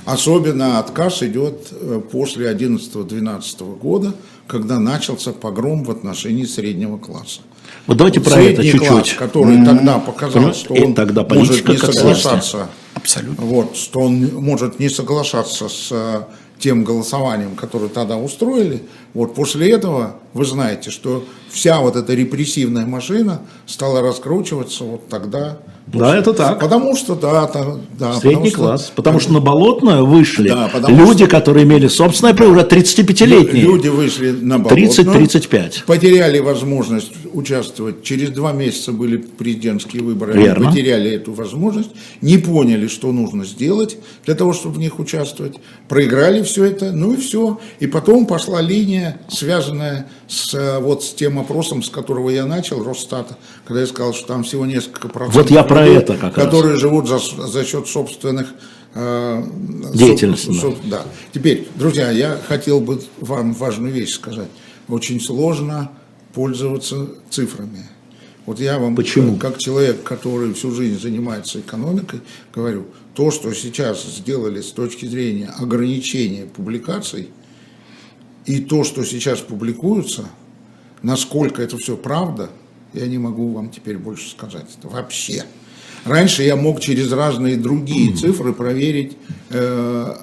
Особенно отказ идет э, после 11-12 года, когда начался погром в отношении среднего класса. Вот давайте про Средний это класс, чуть-чуть. который тогда показал, Понимаете, что он тогда может не соглашаться, Абсолютно. вот, что он может не соглашаться с э, тем голосованием, которое тогда устроили. Вот после этого вы знаете, что вся вот эта репрессивная машина стала раскручиваться вот тогда. Да, это так. Потому что, да, та- да Средний потому что- класс. Потому что на Болотную вышли Да, люди, которые имели собственное право, уже 35-летние. Люди вышли на болотную, 30-35. потеряли возможность участвовать. Через два месяца были президентские выборы, Верно. они потеряли эту возможность, не поняли, что нужно сделать для того, чтобы в них участвовать, проиграли все это, ну и все. И потом пошла линия, связанная с, э, вот, с тем опросом, с которого я начал, Росстата, когда я сказал, что там всего несколько процентов Вот я про людей, это как раз. которые живут за, за счет собственных э, Деятельности, соб- да. соб- да. Теперь, друзья, я хотел бы вам важную вещь сказать. Очень сложно пользоваться цифрами. Вот я вам, Почему? как человек, который всю жизнь занимается экономикой, говорю, то, что сейчас сделали с точки зрения ограничения публикаций, и то, что сейчас публикуется, насколько это все правда, я не могу вам теперь больше сказать. Это вообще. Раньше я мог через разные другие цифры проверить, э,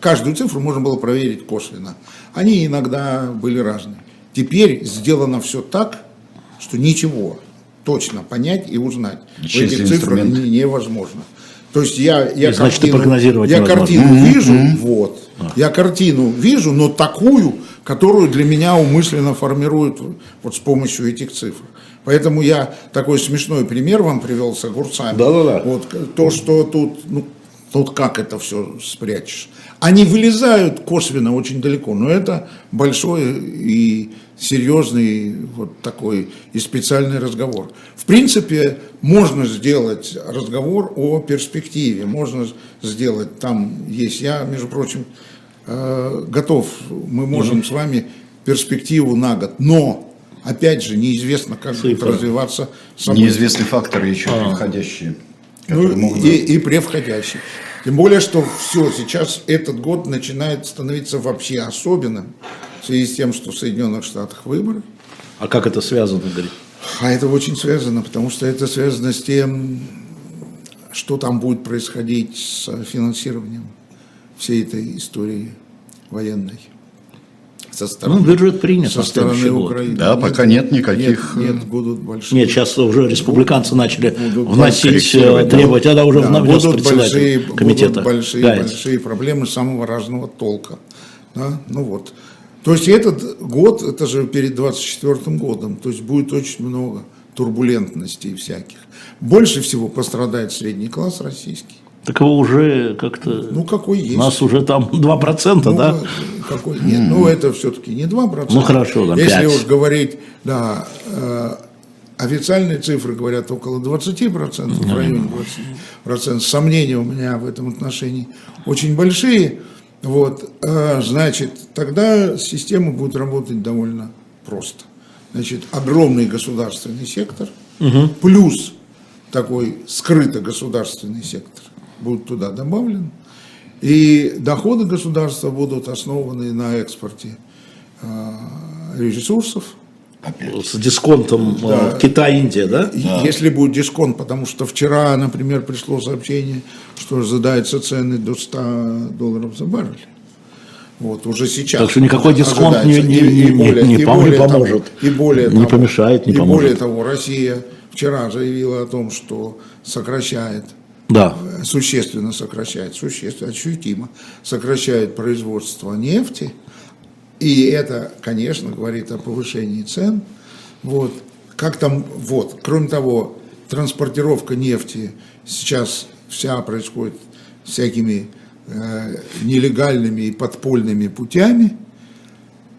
каждую цифру можно было проверить косвенно. Они иногда были разные. Теперь сделано все так, что ничего точно понять и узнать в этих цифрах невозможно. То есть я, я И значит, прогнозировать я картину вижу, вот, Я картину вижу, но такую, которую для меня умышленно формируют вот с помощью этих цифр. Поэтому я такой смешной пример вам привел с огурцами. Да-да-да. Вот то, что тут, ну, тут как это все спрячешь. Они вылезают косвенно очень далеко, но это большой и серьезный вот такой и специальный разговор. В принципе, можно сделать разговор о перспективе, можно сделать, там есть, я, между прочим, готов, мы можем с вами перспективу на год, но Опять же, неизвестно, как Цифры. будет развиваться события. Неизвестные факторы еще а. превходящие. Ну, могут... и, и превходящие. Тем более, что все, сейчас этот год начинает становиться вообще особенным в связи с тем, что в Соединенных Штатах выборы. А как это связано, Игорь? А это очень связано, потому что это связано с тем, что там будет происходить с финансированием всей этой истории военной со стороны, ну, бюджет принят со стороны Украины. Да, нет, пока нет никаких... Нет, нет, будут большие... Нет, сейчас уже республиканцы начали будут вносить, э, требовать, а да, уже да, внес будут большие, комитета. Будут большие, большие проблемы самого разного толка. Да? Ну вот. То есть этот год, это же перед 24 годом, то есть будет очень много турбулентностей всяких. Больше всего пострадает средний класс российский. Так его уже как-то... Ну, какой есть. У нас уже там 2%, ну, да? Какой нет. Ну, это все-таки не 2%. Ну, хорошо, там Если 5. уж говорить, да, э, официальные цифры говорят около 20%, в районе 20%. Сомнения у меня в этом отношении очень большие. Вот, э, значит, тогда система будет работать довольно просто. Значит, огромный государственный сектор, угу. плюс такой скрыто государственный сектор будут туда добавлены. И доходы государства будут основаны на экспорте э, ресурсов. С дисконтом э, да. Китай, Индия, да? Если будет дисконт, потому что вчера, например, пришло сообщение, что задаются цены до 100 долларов за баррель. Вот, уже сейчас. Так что никакой дисконт не, не, не, и более, не, не, не поможет. Того, и более не того, помешает, не и поможет. более того, Россия вчера заявила о том, что сокращает да. существенно сокращает, существенно, ощутимо сокращает производство нефти, и это, конечно, говорит о повышении цен. Вот. Как там, вот, кроме того, транспортировка нефти сейчас вся происходит всякими э, нелегальными и подпольными путями.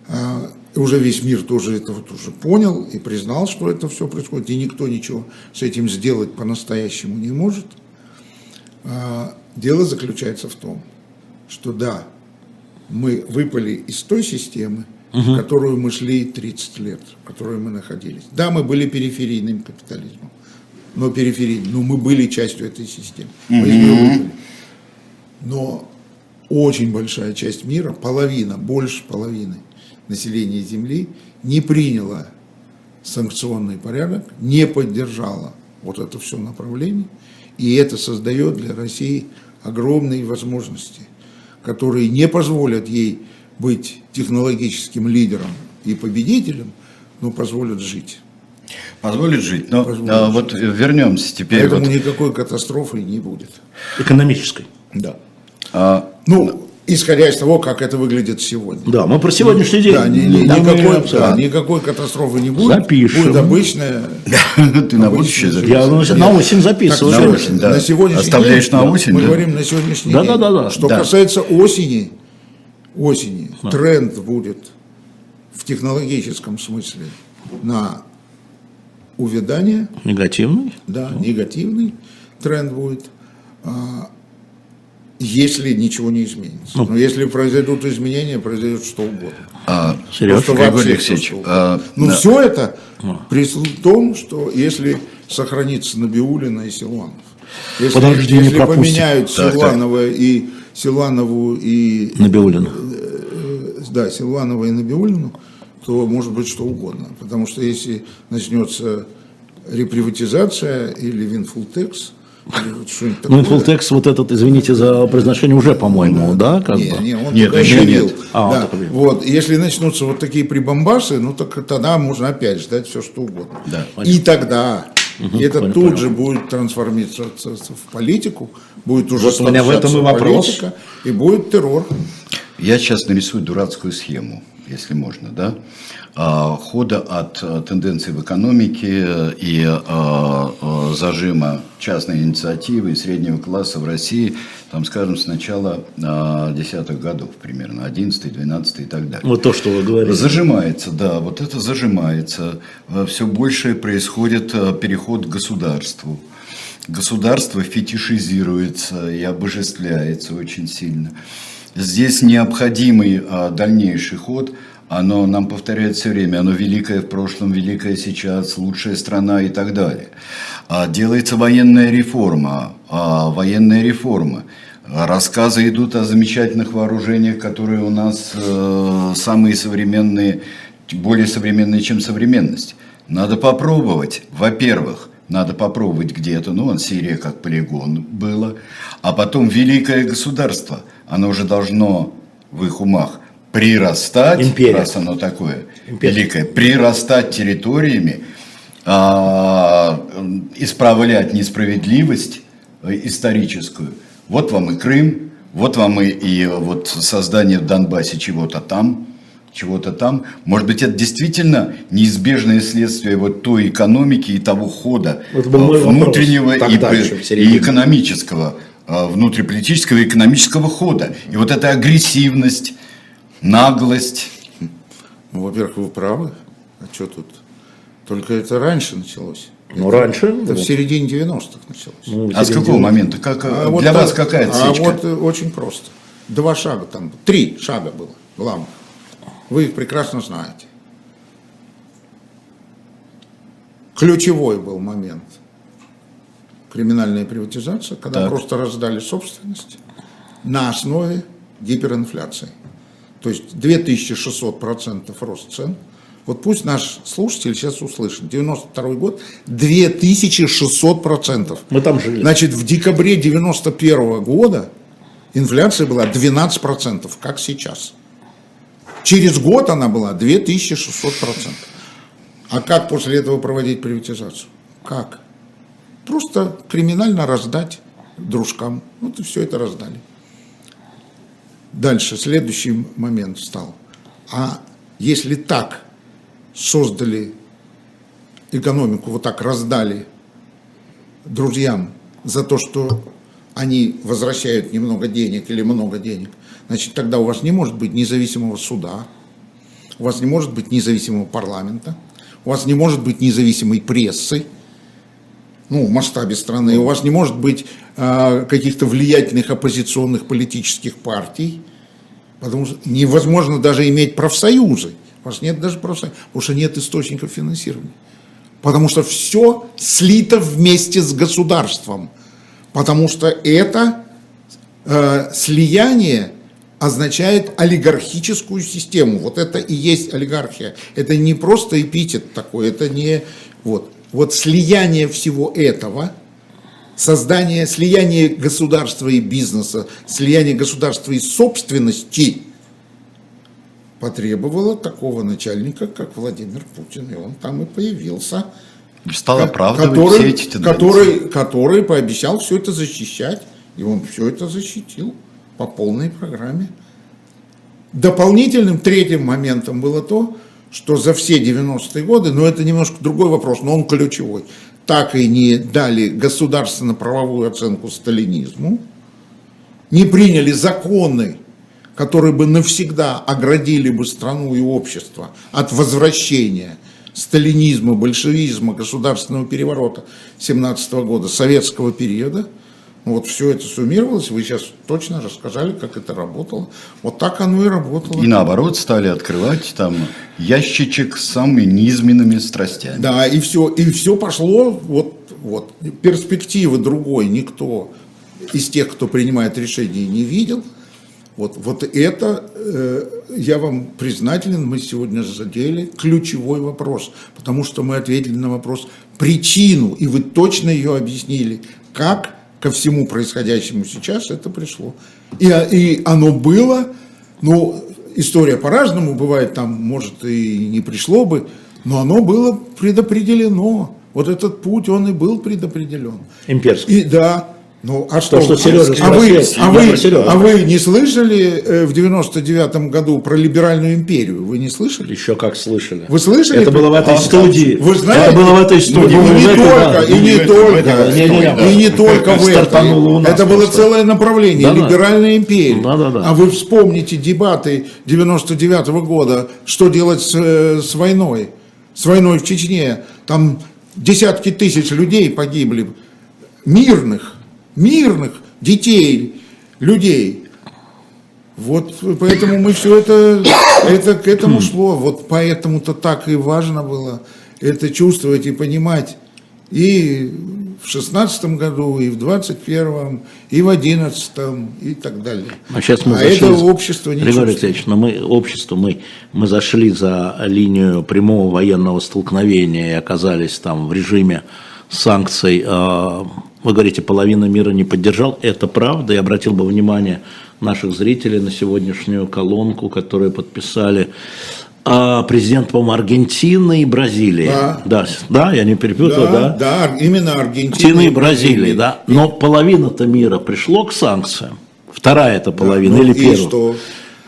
Э, уже весь мир тоже это вот уже понял и признал, что это все происходит, и никто ничего с этим сделать по-настоящему не может – дело заключается в том, что да, мы выпали из той системы, угу. в которую мы шли 30 лет, в которой мы находились. Да, мы были периферийным капитализмом, но периферийным, но мы были частью этой системы. Мы из нее выпали. Но очень большая часть мира, половина, больше половины населения Земли не приняла санкционный порядок, не поддержала вот это все направление – и это создает для России огромные возможности, которые не позволят ей быть технологическим лидером и победителем, но позволят жить. Позволит жить. Но позволит а, жить. вот вернемся теперь. Поэтому вот... никакой катастрофы не будет. Экономической. Да. А, ну, исходя из того, как это выглядит сегодня. Да, мы про сегодняшний день. Да, ни, ни, никакой, да, никакой катастрофы не будет. Запишем. Будет обычная. Ты на будущее записываешь. Я на осень записываю. На осень, да. На сегодняшний Оставляешь на осень. Мы говорим на сегодняшний день. Да, да, да. Что касается осени, осени, тренд будет в технологическом смысле на увядание. Негативный? Да, негативный тренд будет а, если ничего не изменится. Ну, Но если произойдут изменения, произойдет что угодно. А, Сереж, Григорий Алексеевич, а, ну да. все это при том, что если сохранится Набиулина и Силуанов. Если, Подожди, если не поменяют так, Силуанова так. и Силуанову и Набиулину. Э, да, Силуанова и Набиулину, то может быть что угодно. Потому что если начнется реприватизация или винфултекс, ну, Инфултекс, вот этот, извините за произношение, уже, по-моему, да? Как не, бы? не, он нет, еще нет. А, да. Вот, если начнутся вот такие прибамбасы, ну, так тогда можно опять ждать все, что угодно. Да, и тогда угу, это понял, тут понял. же будет трансформироваться в политику, будет уже вот у меня в этом и вопрос. политика, и будет террор. Я сейчас нарисую дурацкую схему, если можно, да? А, хода от а, тенденций в экономике и а, зажима частной инициативы и среднего класса в России, там, скажем, с начала десятых годов примерно, 11 12 и так далее. Вот то, что вы говорите. Зажимается, да, вот это зажимается. Все больше происходит переход к государству. Государство фетишизируется и обожествляется очень сильно. Здесь необходимый дальнейший ход – оно нам повторяет все время, оно великое в прошлом, великое сейчас, лучшая страна и так далее. А делается военная реформа, а военная реформа. Рассказы идут о замечательных вооружениях, которые у нас э, самые современные, более современные, чем современность. Надо попробовать, во-первых, надо попробовать где-то, ну, Сирия как полигон было, а потом великое государство, оно уже должно в их умах прирастать, Империя. раз оно такое Империя. великое, прирастать территориями, а, исправлять несправедливость э, историческую. Вот вам и Крым, вот вам и, и вот создание в Донбассе чего-то там, чего-то там. Может быть, это действительно неизбежное следствие вот той экономики и того хода вот внутреннего и, и экономического, э, внутриполитического и экономического хода. И вот эта агрессивность, наглость. Ну, во-первых, вы правы. А что тут? Только это раньше началось. Ну, это, раньше? Это в середине 90-х началось. Ну, а с какого момента? Как, а для вот вас так, какая отсечка? А вот э, очень просто. Два шага там, три шага было главных. Вы их прекрасно знаете. Ключевой был момент. Криминальная приватизация, когда так. просто раздали собственность на основе гиперинфляции то есть 2600% рост цен. Вот пусть наш слушатель сейчас услышит. 92 год 2600%. Мы там жили. Значит, в декабре 91 года инфляция была 12%, как сейчас. Через год она была 2600%. А как после этого проводить приватизацию? Как? Просто криминально раздать дружкам. Вот и все это раздали. Дальше, следующий момент стал. А если так создали экономику, вот так раздали друзьям за то, что они возвращают немного денег или много денег, значит, тогда у вас не может быть независимого суда, у вас не может быть независимого парламента, у вас не может быть независимой прессы, ну, в масштабе страны, у вас не может быть э, каких-то влиятельных оппозиционных политических партий, потому что невозможно даже иметь профсоюзы. У вас нет даже профсоюзов, потому что нет источников финансирования. Потому что все слито вместе с государством. Потому что это э, слияние означает олигархическую систему. Вот это и есть олигархия. Это не просто эпитет такой, это не... Вот вот слияние всего этого, создание, слияние государства и бизнеса, слияние государства и собственности потребовало такого начальника, как Владимир Путин. И он там и появился. Стал оправдывать который, все эти тенденции. Который, который пообещал все это защищать. И он все это защитил по полной программе. Дополнительным третьим моментом было то, что за все 90-е годы, но это немножко другой вопрос, но он ключевой, так и не дали государственно-правовую оценку сталинизму, не приняли законы, которые бы навсегда оградили бы страну и общество от возвращения сталинизма, большевизма, государственного переворота 17 года, советского периода – вот все это суммировалось, вы сейчас точно рассказали, как это работало. Вот так оно и работало. И наоборот стали открывать там ящичек с самыми низменными страстями. Да, и все, и все пошло, вот, вот, перспективы другой никто из тех, кто принимает решения, не видел. Вот, вот это, э, я вам признателен, мы сегодня задели ключевой вопрос, потому что мы ответили на вопрос причину, и вы точно ее объяснили, как ко всему происходящему сейчас это пришло. И, и оно было, ну, история по-разному бывает, там, может, и не пришло бы, но оно было предопределено. Вот этот путь, он и был предопределен. Имперский. И, да, Ну, а что, То, что Сережа а, вы, а, вы, а вы не слышали э, в 99-м году про либеральную империю? Вы не слышали? Еще как слышали. Вы слышали? Это было в этой А, студии. Вы знаете? Это было в этой студии. И не да. только, и не только, Не, и не только в нас Это было целое направление, Да-да. либеральная империя. Да-да-да. А вы вспомните дебаты 99 года, что делать с, э, с войной, с войной в Чечне. Там десятки тысяч людей погибли, мирных, мирных детей, людей. Вот поэтому мы все это, это к этому шло. Вот поэтому-то так и важно было это чувствовать и понимать. И в шестнадцатом году, и в двадцать первом, и в одиннадцатом, и так далее. А сейчас мы а зашли... это общество не Григорий. Алексеевич, но мы, общество, мы, мы зашли за линию прямого военного столкновения и оказались там в режиме санкций. А, Вы говорите, половина мира не поддержал. Это правда. Я обратил бы внимание наших зрителей на сегодняшнюю колонку, которую подписали а, президент, по-моему, Аргентины и Бразилии. Да. да, да, я не перепутал, да? Да, да, именно Аргентина. Аргентины и Бразилии, да. Но половина-то мира пришло к санкциям. Вторая это половина Ну, или первая? что?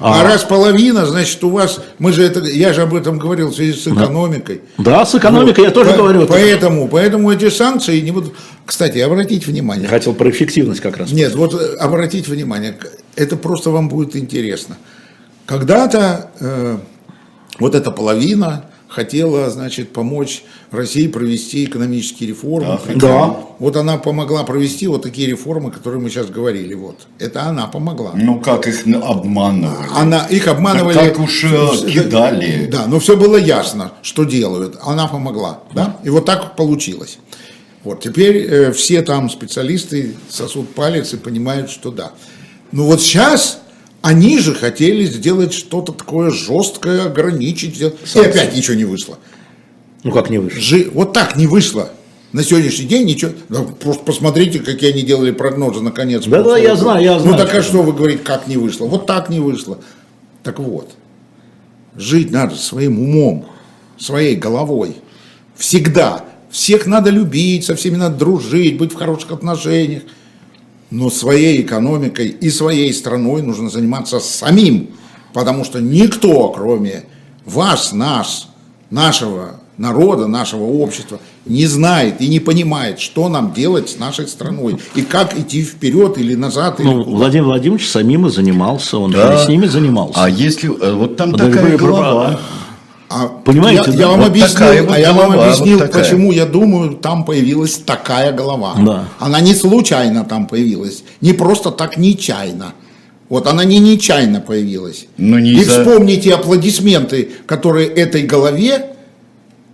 А, А. раз половина, значит, у вас, мы же это, я же об этом говорил в связи с экономикой. Да, с экономикой я тоже По- говорю. Поэтому, поэтому эти санкции не будут. Кстати, обратите внимание. Я хотел про эффективность как раз. Нет, вот э, обратите внимание, это просто вам будет интересно. Когда-то э, вот эта половина хотела, значит, помочь России провести экономические реформы. Да. Вот она помогла провести вот такие реформы, которые мы сейчас говорили. Вот. Это она помогла. Ну, как их обманывали. Она, их обманывали. Так как уж, э, кидали. Да, но все было ясно, что делают. Она помогла. Да? И вот так получилось. Вот теперь э, все там специалисты сосут палец и понимают, что да. Ну вот сейчас они же хотели сделать что-то такое жесткое, ограничить. сделать. И опять ничего не вышло. Ну как не вышло? Жи- Вот так не вышло. На сегодняшний день ничего. Да, просто посмотрите, какие они делали прогнозы на конец. Да-да, прошлого я знаю, я Ну знаю, так а что вы говорите, как не вышло? Вот так не вышло. Так вот, жить надо своим умом, своей головой. Всегда. Всех надо любить, со всеми надо дружить, быть в хороших отношениях. Но своей экономикой и своей страной нужно заниматься самим. Потому что никто, кроме вас, нас, нашего народа, нашего общества, не знает и не понимает, что нам делать с нашей страной. И как идти вперед или назад. или Ну, куда. Владимир Владимирович самим и занимался, он Да. с ними занимался. А если... э, Вот там Подожди, такая голова. А Понимаете, я, да? я вам Вот объяснил, вот а я вам голова, объяснил, вот такая. почему я думаю, там появилась такая голова. Да. Она не случайно там появилась, не просто так нечаянно. Вот она не нечаянно появилась. Но не И из-за- вспомните аплодисменты, которые этой голове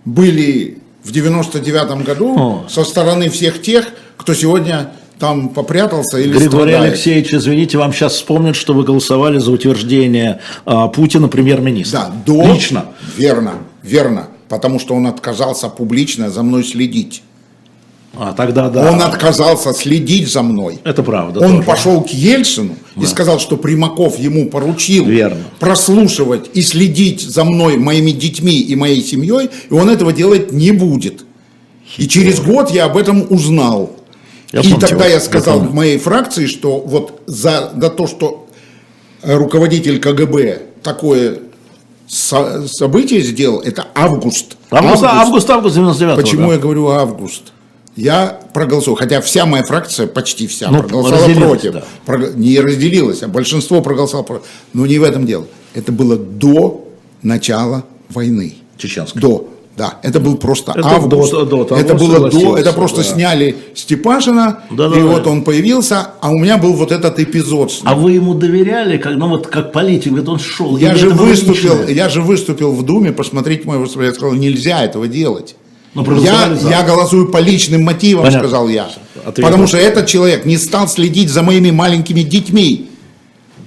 были в 99 году О. со стороны всех тех, кто сегодня там попрятался или Григорий страдает. Алексеевич, извините, вам сейчас вспомнят, что вы голосовали за утверждение а, Путина премьер-министра. Да, до... Лично. Верно, верно. Потому что он отказался публично за мной следить. А тогда да. Он отказался следить за мной. Это правда. Он тоже. пошел к Ельцину и сказал, что Примаков ему поручил Верно. прослушивать и следить за мной, моими детьми и моей семьей, и он этого делать не будет. И через год я об этом узнал. Я и помню, тогда я я сказал помню. в моей фракции, что вот за, за то, что руководитель КГБ такое со- событие сделал, это август. Август, август, август 99 Почему да. я говорю август? Я проголосовал, хотя вся моя фракция, почти вся, Ну, проголосовала против. да. Прог- Не разделилась, а большинство проголосовало против. Но не в этом дело. Это было до начала войны. Чеченской. До. Да, это был просто Это август. до- до того это было до, это просто да. сняли Степашина, Да, и да, вот да. он появился, а у меня был вот этот эпизод. с ним. А вы ему доверяли, как, ну вот как политик, говорит, он шел. я же выступил, я же выступил в Думе, посмотрите мое выступление, я сказал, нельзя этого делать. Ну, Я, я голосую по личным мотивам, Понятно. сказал я. Ответ. Потому что этот человек не стал следить за моими маленькими детьми.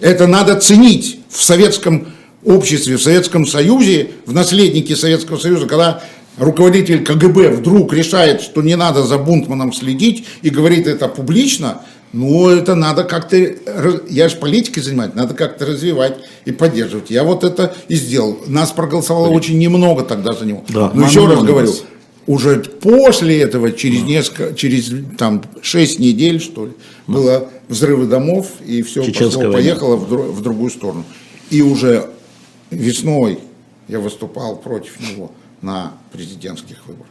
Это надо ценить в советском обществе, в Советском Союзе, в наследнике Советского Союза, когда руководитель КГБ вдруг решает, что не надо за Бунтманом следить и говорит это публично, ну, это надо как-то, я же политикой занимаюсь, надо как-то развивать и поддерживать. Я вот это и сделал. Нас проголосовало очень немного тогда за него. Да, Но еще раз говорю, уже после этого, через несколько, через там 6 недель, что ли, было взрывы домов, и все Чеченская пошло, война. поехало в, дру- в другую сторону. И уже весной я выступал против него на президентских выборах.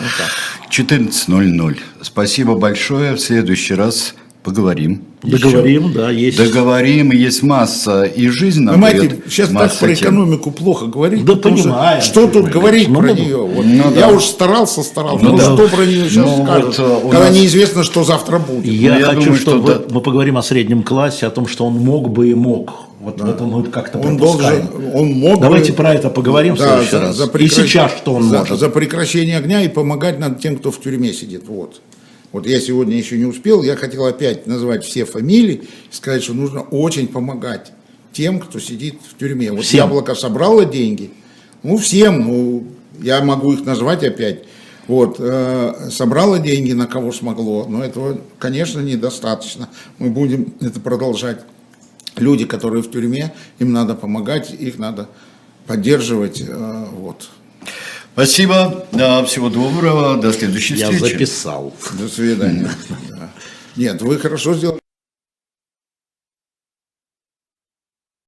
Вот так. 14.00. Спасибо большое. В следующий раз поговорим. Договорим, да, есть. Договорим. Есть масса и жизнь нам Понимаете, дает сейчас так про тем. экономику плохо говорить. Да потому что. Что тут говорить Ну, про ну, нее? Вот ну я да. уж старался, старался. Ну Ну, да. что про нее сейчас Ну, скажут, вот, э, когда нас- неизвестно, что завтра будет. Я, Ну, я хочу, думаю, что чтобы да. мы поговорим о среднем классе, о том, что он мог бы и мог. Вот это мы как-то Он пропускаем. должен, он мог Давайте бы- про это поговорим в Да, следующий за- раз. за И прекращ- сейчас что он за, может. За прекращение огня и помогать надо тем, кто в тюрьме сидит. Вот. Вот я сегодня еще не успел, я хотел опять назвать все фамилии и сказать, что нужно очень помогать тем, кто сидит в тюрьме. Вот Всем. Яблоко собрало деньги, ну всем, ну я могу их назвать опять. Вот, э, собрало деньги, на кого смогло, но этого, конечно, недостаточно. Мы будем это продолжать. Люди, которые в тюрьме, им надо помогать, их надо поддерживать. э, вот. Спасибо. Да, всего доброго. До следующей Я встречи. записал. До свидания. Да. Нет, вы хорошо сделали.